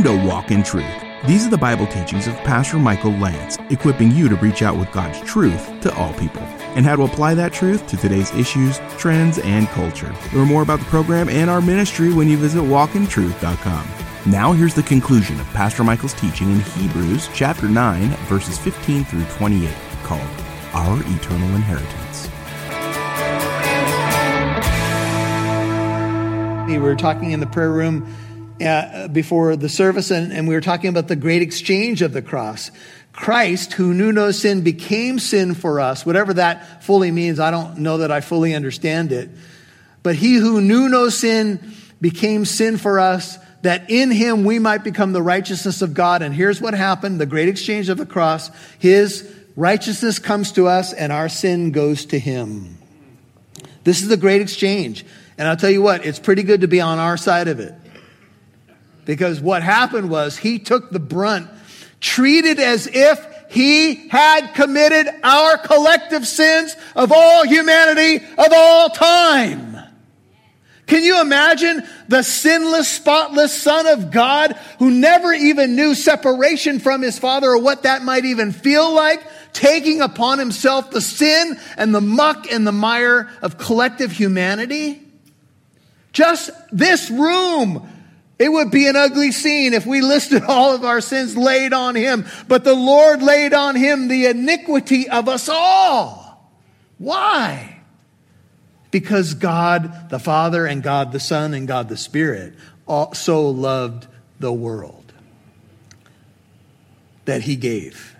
Welcome to Walk in Truth. These are the Bible teachings of Pastor Michael Lantz, equipping you to reach out with God's truth to all people and how to apply that truth to today's issues, trends, and culture. Learn more about the program and our ministry when you visit walkintruth.com. Now here's the conclusion of Pastor Michael's teaching in Hebrews chapter 9 verses 15 through 28 called Our Eternal Inheritance. We were talking in the prayer room uh, before the service, and, and we were talking about the great exchange of the cross. Christ, who knew no sin, became sin for us. Whatever that fully means, I don't know that I fully understand it. But he who knew no sin became sin for us, that in him we might become the righteousness of God. And here's what happened the great exchange of the cross. His righteousness comes to us, and our sin goes to him. This is the great exchange. And I'll tell you what, it's pretty good to be on our side of it. Because what happened was he took the brunt, treated as if he had committed our collective sins of all humanity of all time. Can you imagine the sinless, spotless Son of God who never even knew separation from his Father or what that might even feel like, taking upon himself the sin and the muck and the mire of collective humanity? Just this room it would be an ugly scene if we listed all of our sins laid on him, but the Lord laid on him the iniquity of us all. Why? Because God the Father and God the Son and God the Spirit so loved the world that he gave,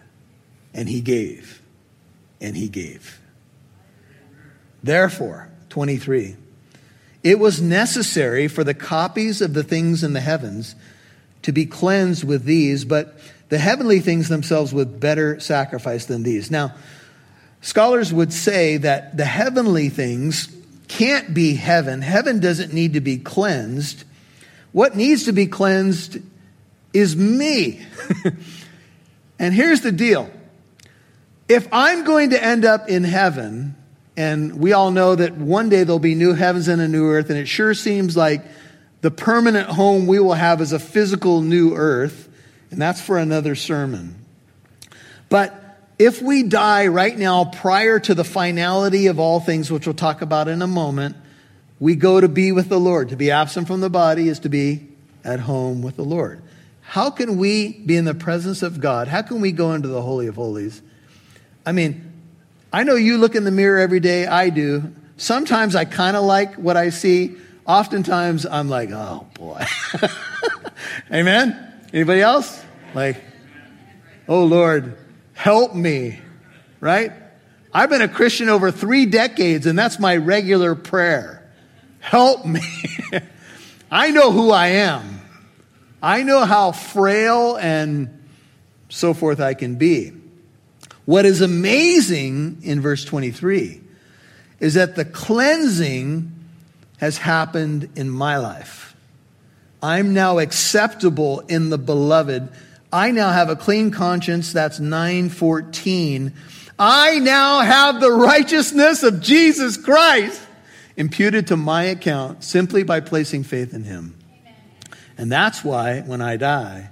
and he gave, and he gave. Therefore, 23. It was necessary for the copies of the things in the heavens to be cleansed with these, but the heavenly things themselves with better sacrifice than these. Now, scholars would say that the heavenly things can't be heaven. Heaven doesn't need to be cleansed. What needs to be cleansed is me. and here's the deal if I'm going to end up in heaven, and we all know that one day there'll be new heavens and a new earth. And it sure seems like the permanent home we will have is a physical new earth. And that's for another sermon. But if we die right now prior to the finality of all things, which we'll talk about in a moment, we go to be with the Lord. To be absent from the body is to be at home with the Lord. How can we be in the presence of God? How can we go into the Holy of Holies? I mean, I know you look in the mirror every day, I do. Sometimes I kind of like what I see. Oftentimes I'm like, oh boy. Amen? Anybody else? Like, oh Lord, help me. Right? I've been a Christian over three decades, and that's my regular prayer. Help me. I know who I am. I know how frail and so forth I can be. What is amazing in verse 23 is that the cleansing has happened in my life. I'm now acceptable in the beloved. I now have a clean conscience. That's 914. I now have the righteousness of Jesus Christ imputed to my account simply by placing faith in him. And that's why when I die,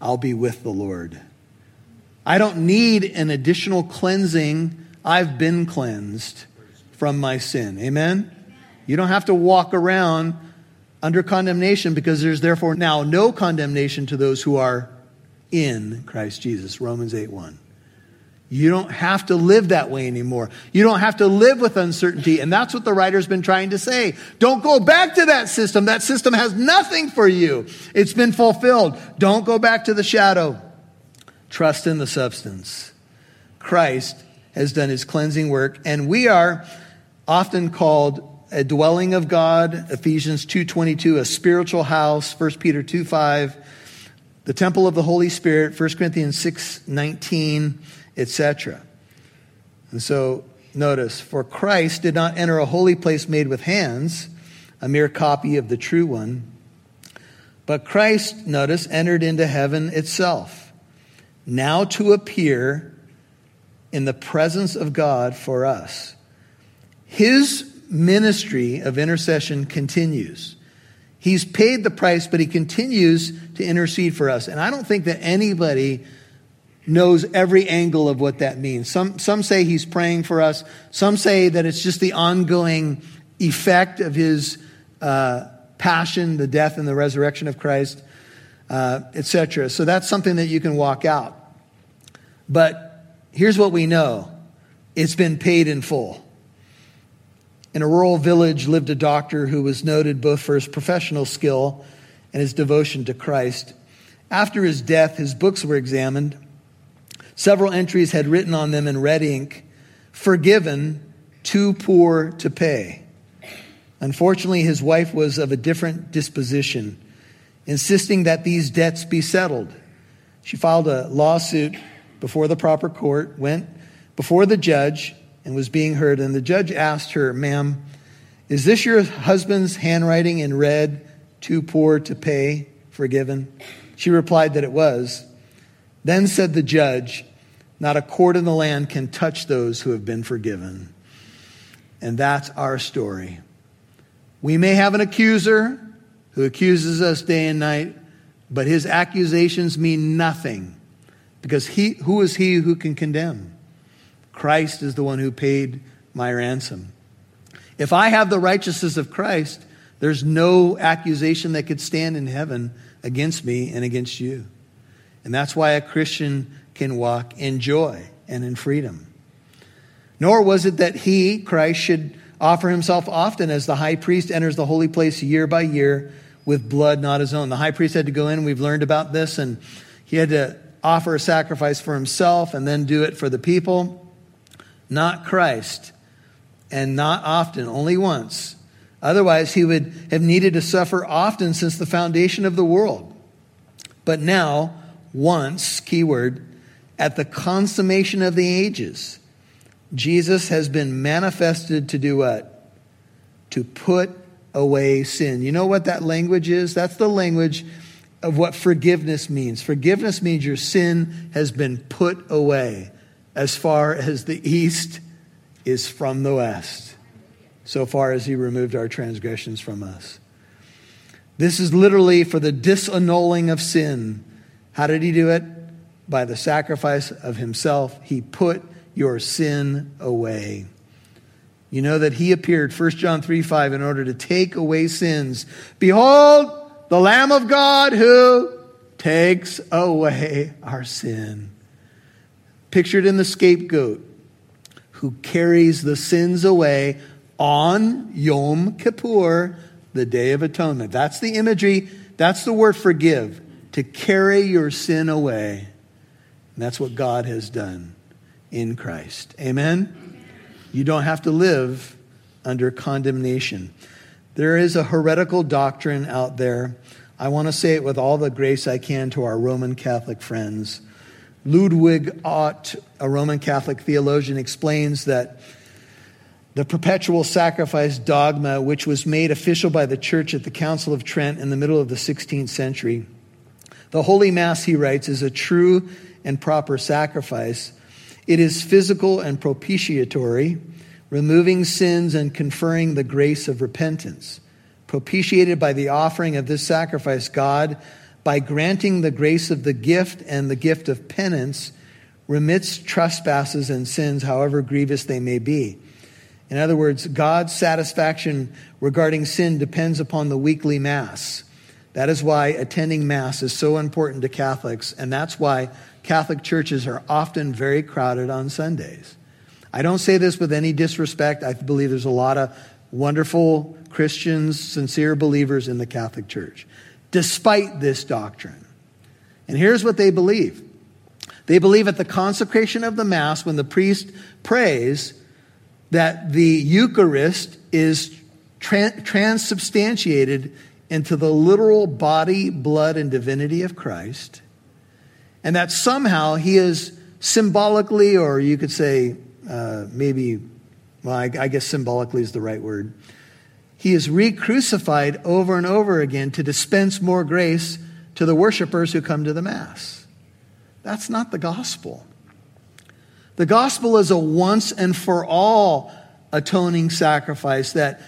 I'll be with the Lord. I don't need an additional cleansing. I've been cleansed from my sin. Amen? You don't have to walk around under condemnation because there's therefore now no condemnation to those who are in Christ Jesus. Romans 8 1. You don't have to live that way anymore. You don't have to live with uncertainty. And that's what the writer's been trying to say. Don't go back to that system. That system has nothing for you. It's been fulfilled. Don't go back to the shadow. Trust in the substance. Christ has done his cleansing work, and we are often called a dwelling of God, Ephesians 2:22, a spiritual house, 1 Peter 2:5, the temple of the Holy Spirit, 1 Corinthians 6:19, etc. And so notice, for Christ did not enter a holy place made with hands, a mere copy of the true one, but Christ, notice, entered into heaven itself now to appear in the presence of God for us. His ministry of intercession continues. He's paid the price, but he continues to intercede for us. And I don't think that anybody knows every angle of what that means. Some, some say he's praying for us. Some say that it's just the ongoing effect of his uh, passion, the death and the resurrection of Christ, uh, etc. So that's something that you can walk out. But here's what we know it's been paid in full. In a rural village lived a doctor who was noted both for his professional skill and his devotion to Christ. After his death, his books were examined. Several entries had written on them in red ink Forgiven, too poor to pay. Unfortunately, his wife was of a different disposition, insisting that these debts be settled. She filed a lawsuit before the proper court, went before the judge, and was being heard. And the judge asked her, Ma'am, is this your husband's handwriting in red, too poor to pay, forgiven? She replied that it was. Then said the judge, Not a court in the land can touch those who have been forgiven. And that's our story. We may have an accuser who accuses us day and night, but his accusations mean nothing because he, who is he who can condemn? Christ is the one who paid my ransom. If I have the righteousness of Christ, there's no accusation that could stand in heaven against me and against you. And that's why a Christian can walk in joy and in freedom. Nor was it that he, Christ, should offer himself often as the high priest enters the holy place year by year with blood not his own. The high priest had to go in, we've learned about this, and he had to offer a sacrifice for himself and then do it for the people not Christ, and not often, only once. Otherwise, he would have needed to suffer often since the foundation of the world. But now, once, keyword, at the consummation of the ages, Jesus has been manifested to do what? To put away sin. You know what that language is? That's the language of what forgiveness means. Forgiveness means your sin has been put away as far as the east is from the west, so far as he removed our transgressions from us. This is literally for the disannulling of sin. How did he do it? By the sacrifice of himself. He put your sin away. You know that he appeared, 1 John 3 5, in order to take away sins. Behold, the Lamb of God who takes away our sin pictured in the scapegoat who carries the sins away on Yom Kippur, the Day of Atonement. That's the imagery, that's the word forgive, to carry your sin away. And that's what God has done in Christ. Amen? You don't have to live under condemnation. There is a heretical doctrine out there. I want to say it with all the grace I can to our Roman Catholic friends Ludwig Ott, a Roman Catholic theologian, explains that the perpetual sacrifice dogma, which was made official by the church at the Council of Trent in the middle of the 16th century, the Holy Mass, he writes, is a true and proper sacrifice. It is physical and propitiatory, removing sins and conferring the grace of repentance. Propitiated by the offering of this sacrifice, God by granting the grace of the gift and the gift of penance, remits trespasses and sins, however grievous they may be. In other words, God's satisfaction regarding sin depends upon the weekly Mass. That is why attending Mass is so important to Catholics, and that's why Catholic churches are often very crowded on Sundays. I don't say this with any disrespect. I believe there's a lot of wonderful Christians, sincere believers in the Catholic Church despite this doctrine. And here's what they believe they believe at the consecration of the Mass, when the priest prays, that the Eucharist is transubstantiated into the literal body, blood, and divinity of Christ, and that somehow he is symbolically, or you could say Uh, maybe, well, I, I guess symbolically is the right word, he is re crucified over and over again to dispense more grace to the worshipers who come to the Mass. That's not the gospel. The gospel is a once and for all atoning sacrifice that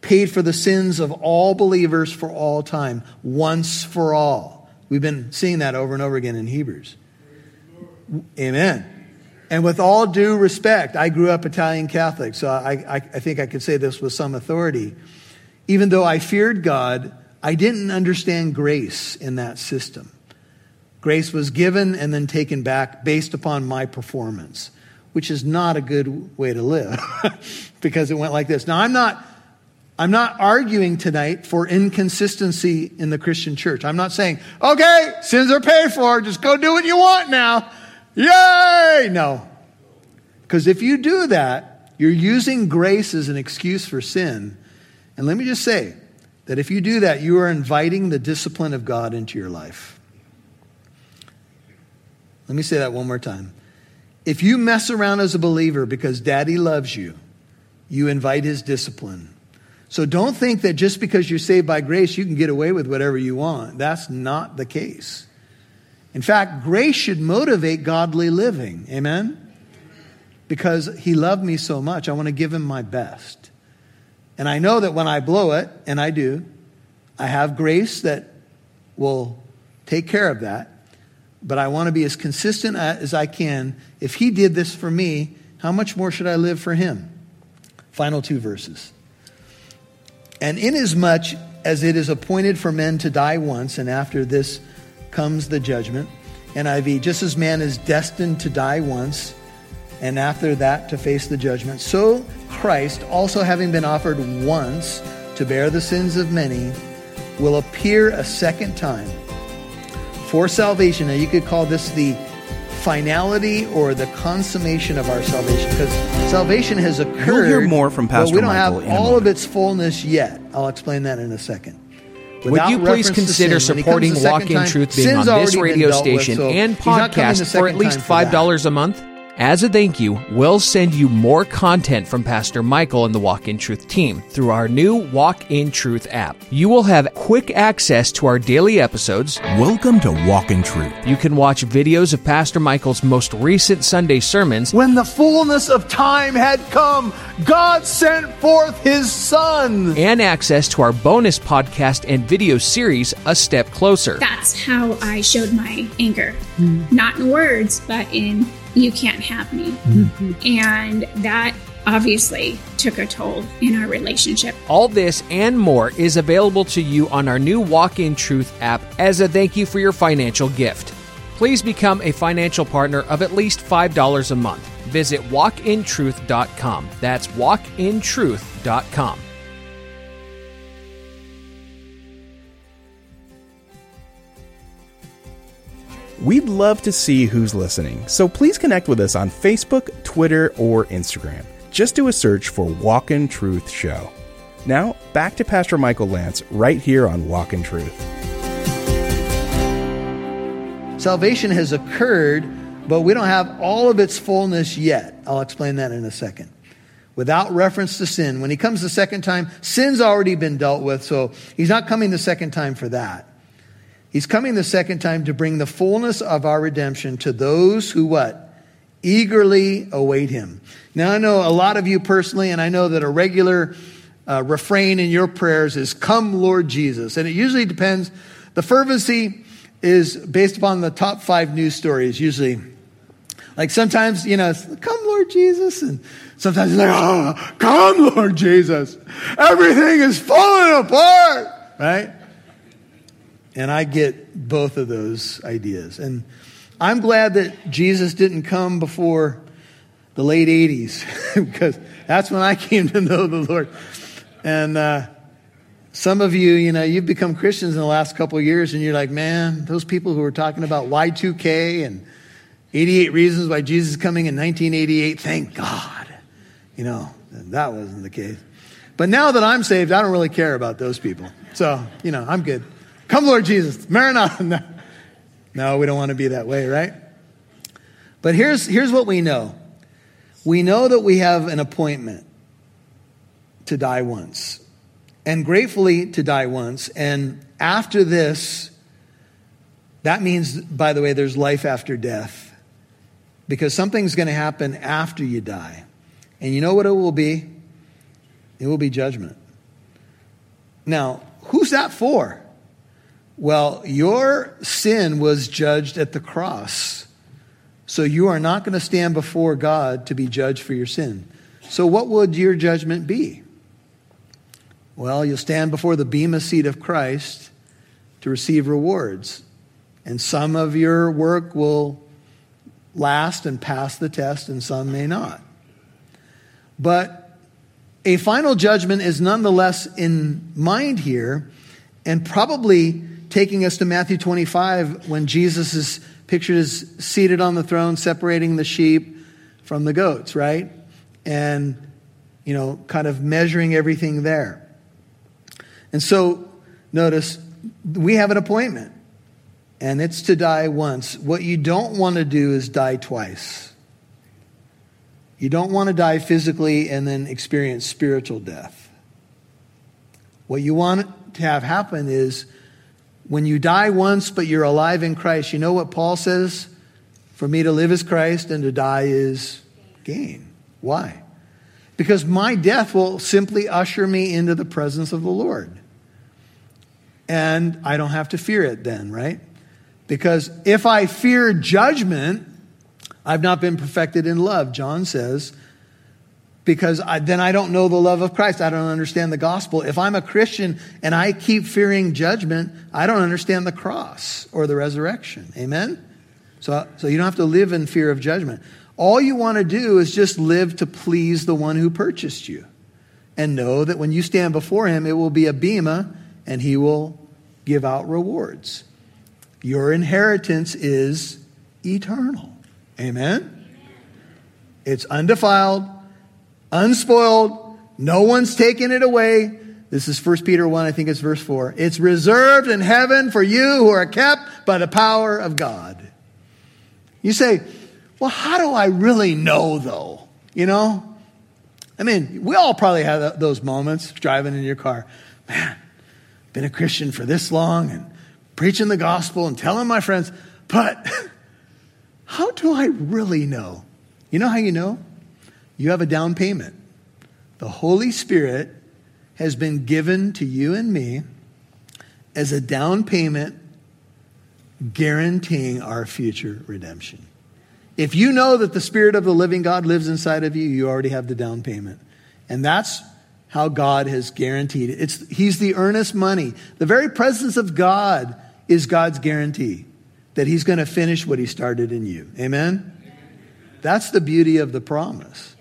paid for the sins of all believers for all time, once for all. We've been seeing that over and over again in Hebrews. Amen. And with all due respect, I grew up Italian Catholic, so I, I, I, think I could say this with some authority. Even though I feared God, I didn't understand grace in that system. Grace was given and then taken back based upon my performance, which is not a good way to live because it went like this. Now, I'm not, I'm not arguing tonight for inconsistency in the Christian church. I'm not saying, okay, sins are paid for, just go do what you want now. Yay! No. Because if you do that, you're using grace as an excuse for sin. And let me just say that if you do that, you are inviting the discipline of God into your life. Let me say that one more time. If you mess around as a believer because daddy loves you, you invite his discipline. So don't think that just because you're saved by grace, you can get away with whatever you want. That's not the case. In fact, grace should motivate godly living. Amen? Because he loved me so much, I want to give him my best. And I know that when I blow it, and I do, I have grace that will take care of that. But I want to be as consistent as I can. If he did this for me, how much more should I live for him? Final two verses. And inasmuch as it is appointed for men to die once, and after this comes the judgment. NIV, just as man is destined to die once, and after that to face the judgment, so Christ, also having been offered once to bear the sins of many, will appear a second time for salvation. Now, you could call this the finality or the consummation of our salvation because salvation has occurred. We'll hear more from Pastor but we don't Michael have all of its fullness yet. I'll explain that in a second. Would you please consider supporting Walk in Truth being on this radio station with, so and podcast for at least $5 a month? As a thank you, we'll send you more content from Pastor Michael and the Walk in Truth team through our new Walk in Truth app. You will have quick access to our daily episodes. Welcome to Walk in Truth. You can watch videos of Pastor Michael's most recent Sunday sermons. When the fullness of time had come, God sent forth his Son. And access to our bonus podcast and video series, A Step Closer. That's how I showed my anger. Mm. Not in words, but in you can't have me. Mm-hmm. And that obviously took a toll in our relationship. All this and more is available to you on our new Walk in Truth app as a thank you for your financial gift. Please become a financial partner of at least $5 a month. Visit walkintruth.com. That's walkintruth.com. We'd love to see who's listening, so please connect with us on Facebook, Twitter, or Instagram. Just do a search for Walk in Truth Show. Now, back to Pastor Michael Lantz right here on Walk in Truth. Salvation has occurred, but we don't have all of its fullness yet. I'll explain that in a second. Without reference to sin. When he comes the second time, sin's already been dealt with, so he's not coming the second time for that. He's coming the second time to bring the fullness of our redemption to those who what? Eagerly await him. Now, I know a lot of you personally, and I know that a regular uh, refrain in your prayers is, Come, Lord Jesus. And it usually depends. The fervency is based upon the top five news stories, usually. Like sometimes, you know, come, Lord Jesus. And sometimes it's like, oh, come, Lord Jesus. Everything is falling apart, right? And I get both of those ideas. And I'm glad that Jesus didn't come before the late 80s, because that's when I came to know the Lord. And uh, some of you, you know, you've become Christians in the last couple years, and you're like, man, those people who were talking about Y2K and 88 reasons why Jesus is coming in 1988, thank God. You know, that wasn't the case. But now that I'm saved, I don't really care about those people. So, you know, I'm good. Come, Lord Jesus. Maranatha. No. no, we don't want to be that way, right? But here's, here's what we know we know that we have an appointment to die once, and gratefully to die once. And after this, that means, by the way, there's life after death. Because something's going to happen after you die. And you know what it will be? It will be judgment. Now, who's that for? Well, your sin was judged at the cross. So you are not going to stand before God to be judged for your sin. So, what would your judgment be? Well, you'll stand before the Bema seat of Christ to receive rewards. And some of your work will last and pass the test, and some may not. But a final judgment is nonetheless in mind here, and probably taking us to Matthew 25 when Jesus is pictured as seated on the throne, separating the sheep from the goats, right? And, you know, kind of measuring everything there. And so, notice, we have an appointment, and it's to die once. What you don't want to do is die twice. You don't want to die physically and then experience spiritual death. What you want to have happen is when you die once, but you're alive in Christ, you know what Paul says? For me to live is Christ and to die is gain. Why? Because my death will simply usher me into the presence of the Lord. And I don't have to fear it then, right? Because if I fear judgment, I've not been perfected in love, John says because I, then I don't know the love of Christ. I don't understand the gospel. If I'm a Christian and I keep fearing judgment, I don't understand the cross or the resurrection. Amen? So, so you don't have to live in fear of judgment. All you want to do is just live to please the one who purchased you. And know that when you stand before him, it will be a bema and he will give out rewards. Your inheritance is eternal. Amen? It's undefiled, unspoiled, no one's taken it away. This is 1 Peter 1, I think it's verse 4. It's reserved in heaven for you who are kept by the power of God. You say, well, how do I really know though? You know? I mean, we all probably have those moments driving in your car. Man, been a Christian for this long and preaching the gospel and telling my friends, but how do I really know? You know how you know? You have a down payment. The Holy Spirit has been given to you and me as a down payment guaranteeing our future redemption. If you know that the Spirit of the living God lives inside of you, you already have the down payment. And that's how God has guaranteed it. It's, he's the earnest money. The very presence of God is God's guarantee that He's going to finish what He started in you. Amen? That's the beauty of the promise.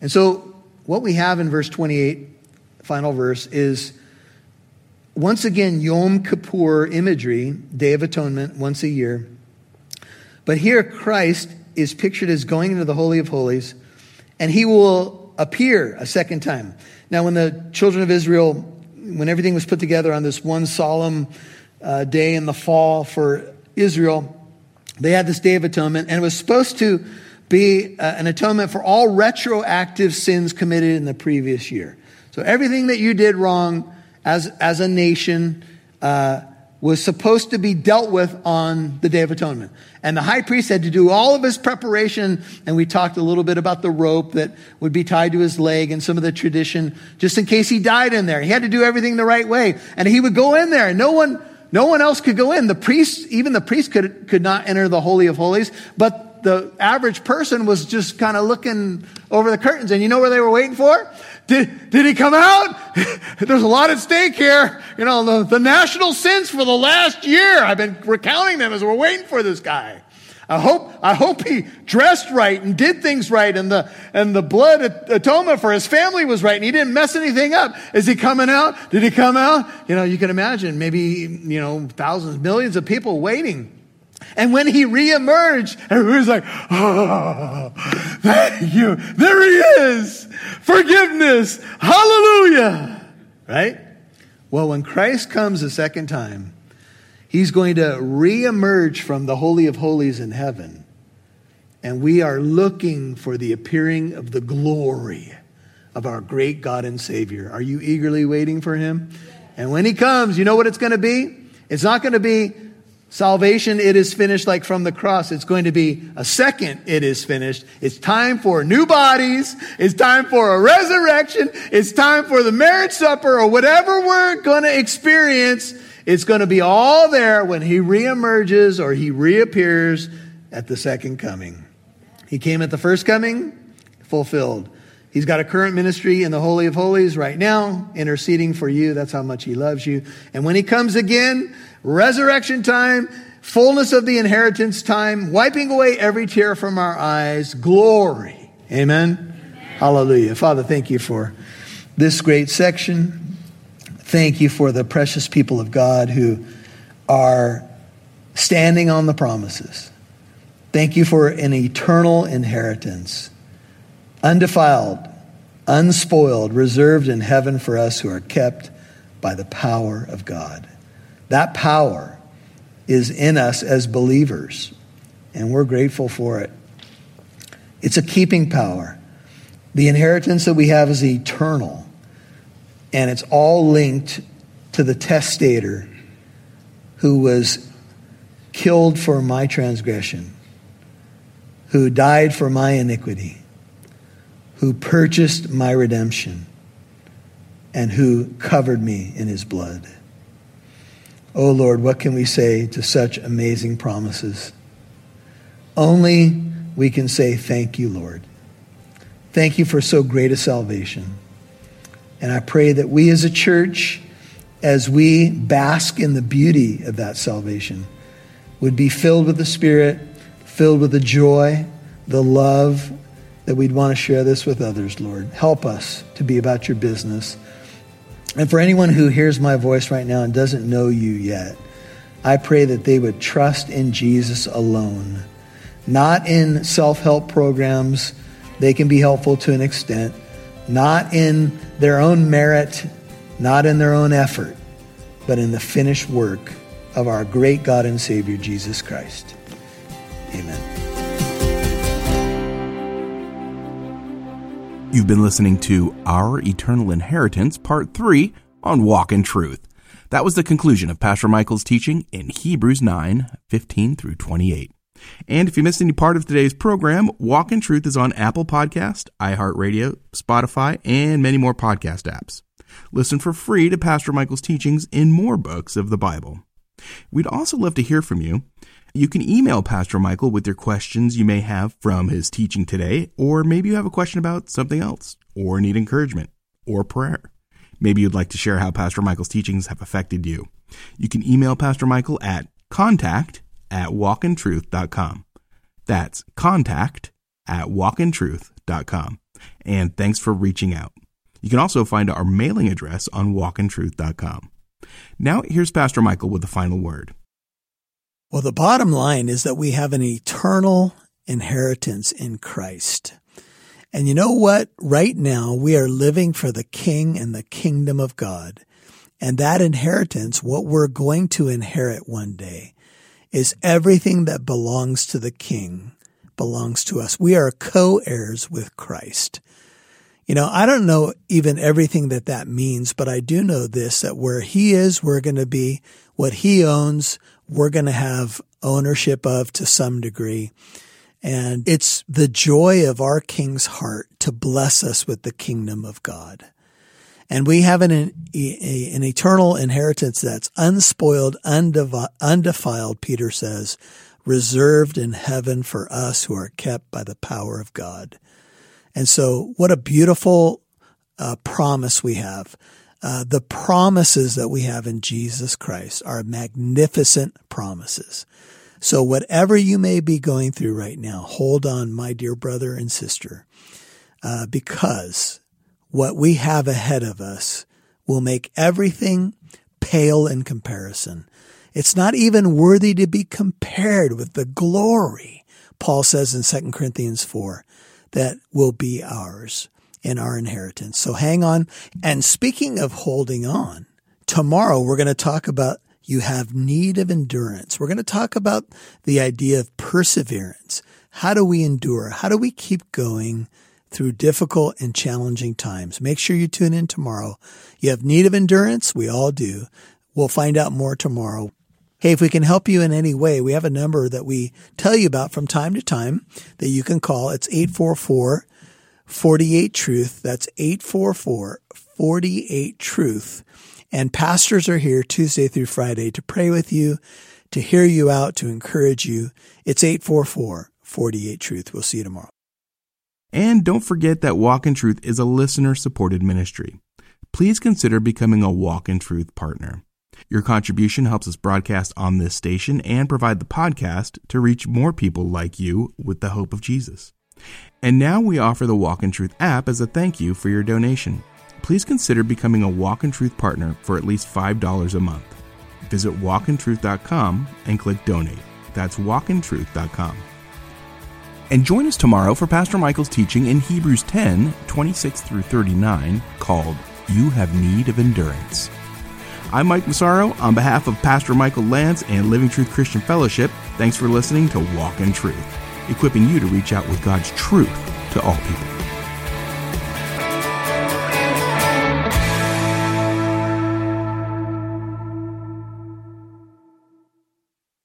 And so, what we have in verse 28, final verse, is once again Yom Kippur imagery, Day of Atonement, once a year. But here, Christ is pictured as going into the Holy of Holies, and he will appear a second time. Now, when the children of Israel, when everything was put together on this one solemn uh, day in the fall for Israel, they had this Day of Atonement, and it was supposed to be uh, an atonement for all retroactive sins committed in the previous year. So everything that you did wrong as, as a nation uh, was supposed to be dealt with on the Day of Atonement. And the high priest had to do all of his preparation, and we talked a little bit about the rope that would be tied to his leg and some of the tradition, just in case he died in there. He had to do everything the right way. And he would go in there, and no one, no one else could go in. The priest, even the priest could, could not enter the Holy of Holies, but the average person was just kind of looking over the curtains. And you know where they were waiting for? Did, did he come out? There's a lot at stake here. You know, the, the national sins for the last year. I've been recounting them as we're waiting for this guy. I hope, I hope he dressed right and did things right and the, and the blood atonement for his family was right and he didn't mess anything up. Is he coming out? Did he come out? You know, you can imagine maybe, you know, thousands, millions of people waiting. And when he reemerged, everybody's like, oh, thank you. There he is. Forgiveness. Hallelujah. Right? Well, when Christ comes a second time, he's going to reemerge from the Holy of Holies in heaven. And we are looking for the appearing of the glory of our great God and Savior. Are you eagerly waiting for him? And when he comes, you know what it's going to be? It's not going to be Salvation, it is finished like from the cross. It's going to be a second, it is finished. It's time for new bodies. It's time for a resurrection. It's time for the marriage supper or whatever we're going to experience. It's going to be all there when he reemerges or he reappears at the second coming. He came at the first coming, fulfilled. He's got a current ministry in the Holy of Holies right now, interceding for you. That's how much he loves you. And when he comes again, resurrection time, fullness of the inheritance time, wiping away every tear from our eyes, glory. Amen. Amen. Hallelujah. Father, thank you for this great section. Thank you for the precious people of God who are standing on the promises. Thank you for an eternal inheritance, undefiled, unspoiled, reserved in heaven for us who are kept by the power of God. That power is in us as believers, and we're grateful for it. It's a keeping power. The inheritance that we have is eternal, and it's all linked to the testator who was killed for my transgression, who died for my iniquity, who purchased my redemption, and who covered me in his blood. Oh Lord, what can we say to such amazing promises? Only we can say, Thank you, Lord. Thank you for so great a salvation. And I pray that we as a church, as we bask in the beauty of that salvation, would be filled with the Spirit, filled with the joy, the love, that we'd want to share this with others, Lord. Help us to be about your business. And for anyone who hears my voice right now and doesn't know you yet, I pray that they would trust in Jesus alone, not in self help programs. They can be helpful to an extent, not in their own merit, not in their own effort, but in the finished work of our great God and Savior, Jesus Christ. Amen. You've been listening to Our Eternal Inheritance, Part 3 on Walk in Truth. That was the conclusion of Pastor Michael's teaching in Hebrews 9 15 through 28. And if you missed any part of today's program, Walk in Truth is on Apple Podcast, iHeartRadio, Spotify, and many more podcast apps. Listen for free to Pastor Michael's teachings in more books of the Bible. We'd also love to hear from you. You can email Pastor Michael with your questions you may have from his teaching today, or maybe you have a question about something else, or need encouragement, or prayer. Maybe you'd like to share how Pastor Michael's teachings have affected you. You can email Pastor Michael at contact at walkintruth.com. That's contact at walkintruth.com. And thanks for reaching out. You can also find our mailing address on walkintruth.com. Now, here's Pastor Michael with the final word. Well, the bottom line is that we have an eternal inheritance in Christ. And you know what? Right now, we are living for the King and the kingdom of God. And that inheritance, what we're going to inherit one day, is everything that belongs to the King belongs to us. We are co-heirs with Christ. You know, I don't know even everything that that means, but I do know this, that where he is, we're going to be. What he owns, we're going to have ownership of to some degree. And it's the joy of our King's heart to bless us with the kingdom of God. And we have an, an eternal inheritance that's unspoiled, undefiled, Peter says, reserved in heaven for us who are kept by the power of God. And so what a beautiful uh, promise we have uh, the promises that we have in Jesus Christ are magnificent promises. So whatever you may be going through right now, hold on, my dear brother and sister, uh, because what we have ahead of us will make everything pale in comparison. It's not even worthy to be compared with the glory, Paul says in 2 Corinthians 4, that will be ours in our inheritance. So hang on. And speaking of holding on, tomorrow we're going to talk about you have need of endurance. We're going to talk about the idea of perseverance. How do we endure? How do we keep going through difficult and challenging times? Make sure you tune in tomorrow. You have need of endurance. We all do. We'll find out more tomorrow. Hey, if we can help you in any way, we have a number that we tell you about from time to time that you can call. It's 844 48 Truth. That's 844 48 Truth. And pastors are here Tuesday through Friday to pray with you, to hear you out, to encourage you. It's 844 48 Truth. We'll see you tomorrow. And don't forget that Walk in Truth is a listener supported ministry. Please consider becoming a Walk in Truth partner. Your contribution helps us broadcast on this station and provide the podcast to reach more people like you with the hope of Jesus. And now we offer the Walk in Truth app as a thank you for your donation. Please consider becoming a Walk in Truth partner for at least $5 a month. Visit walkintruth.com and click donate. That's walkintruth.com. And join us tomorrow for Pastor Michael's teaching in Hebrews 10 26 through 39 called You Have Need of Endurance. I'm Mike Massaro on behalf of Pastor Michael Lantz and Living Truth Christian Fellowship. Thanks for listening to Walk in Truth, equipping you to reach out with God's truth to all people.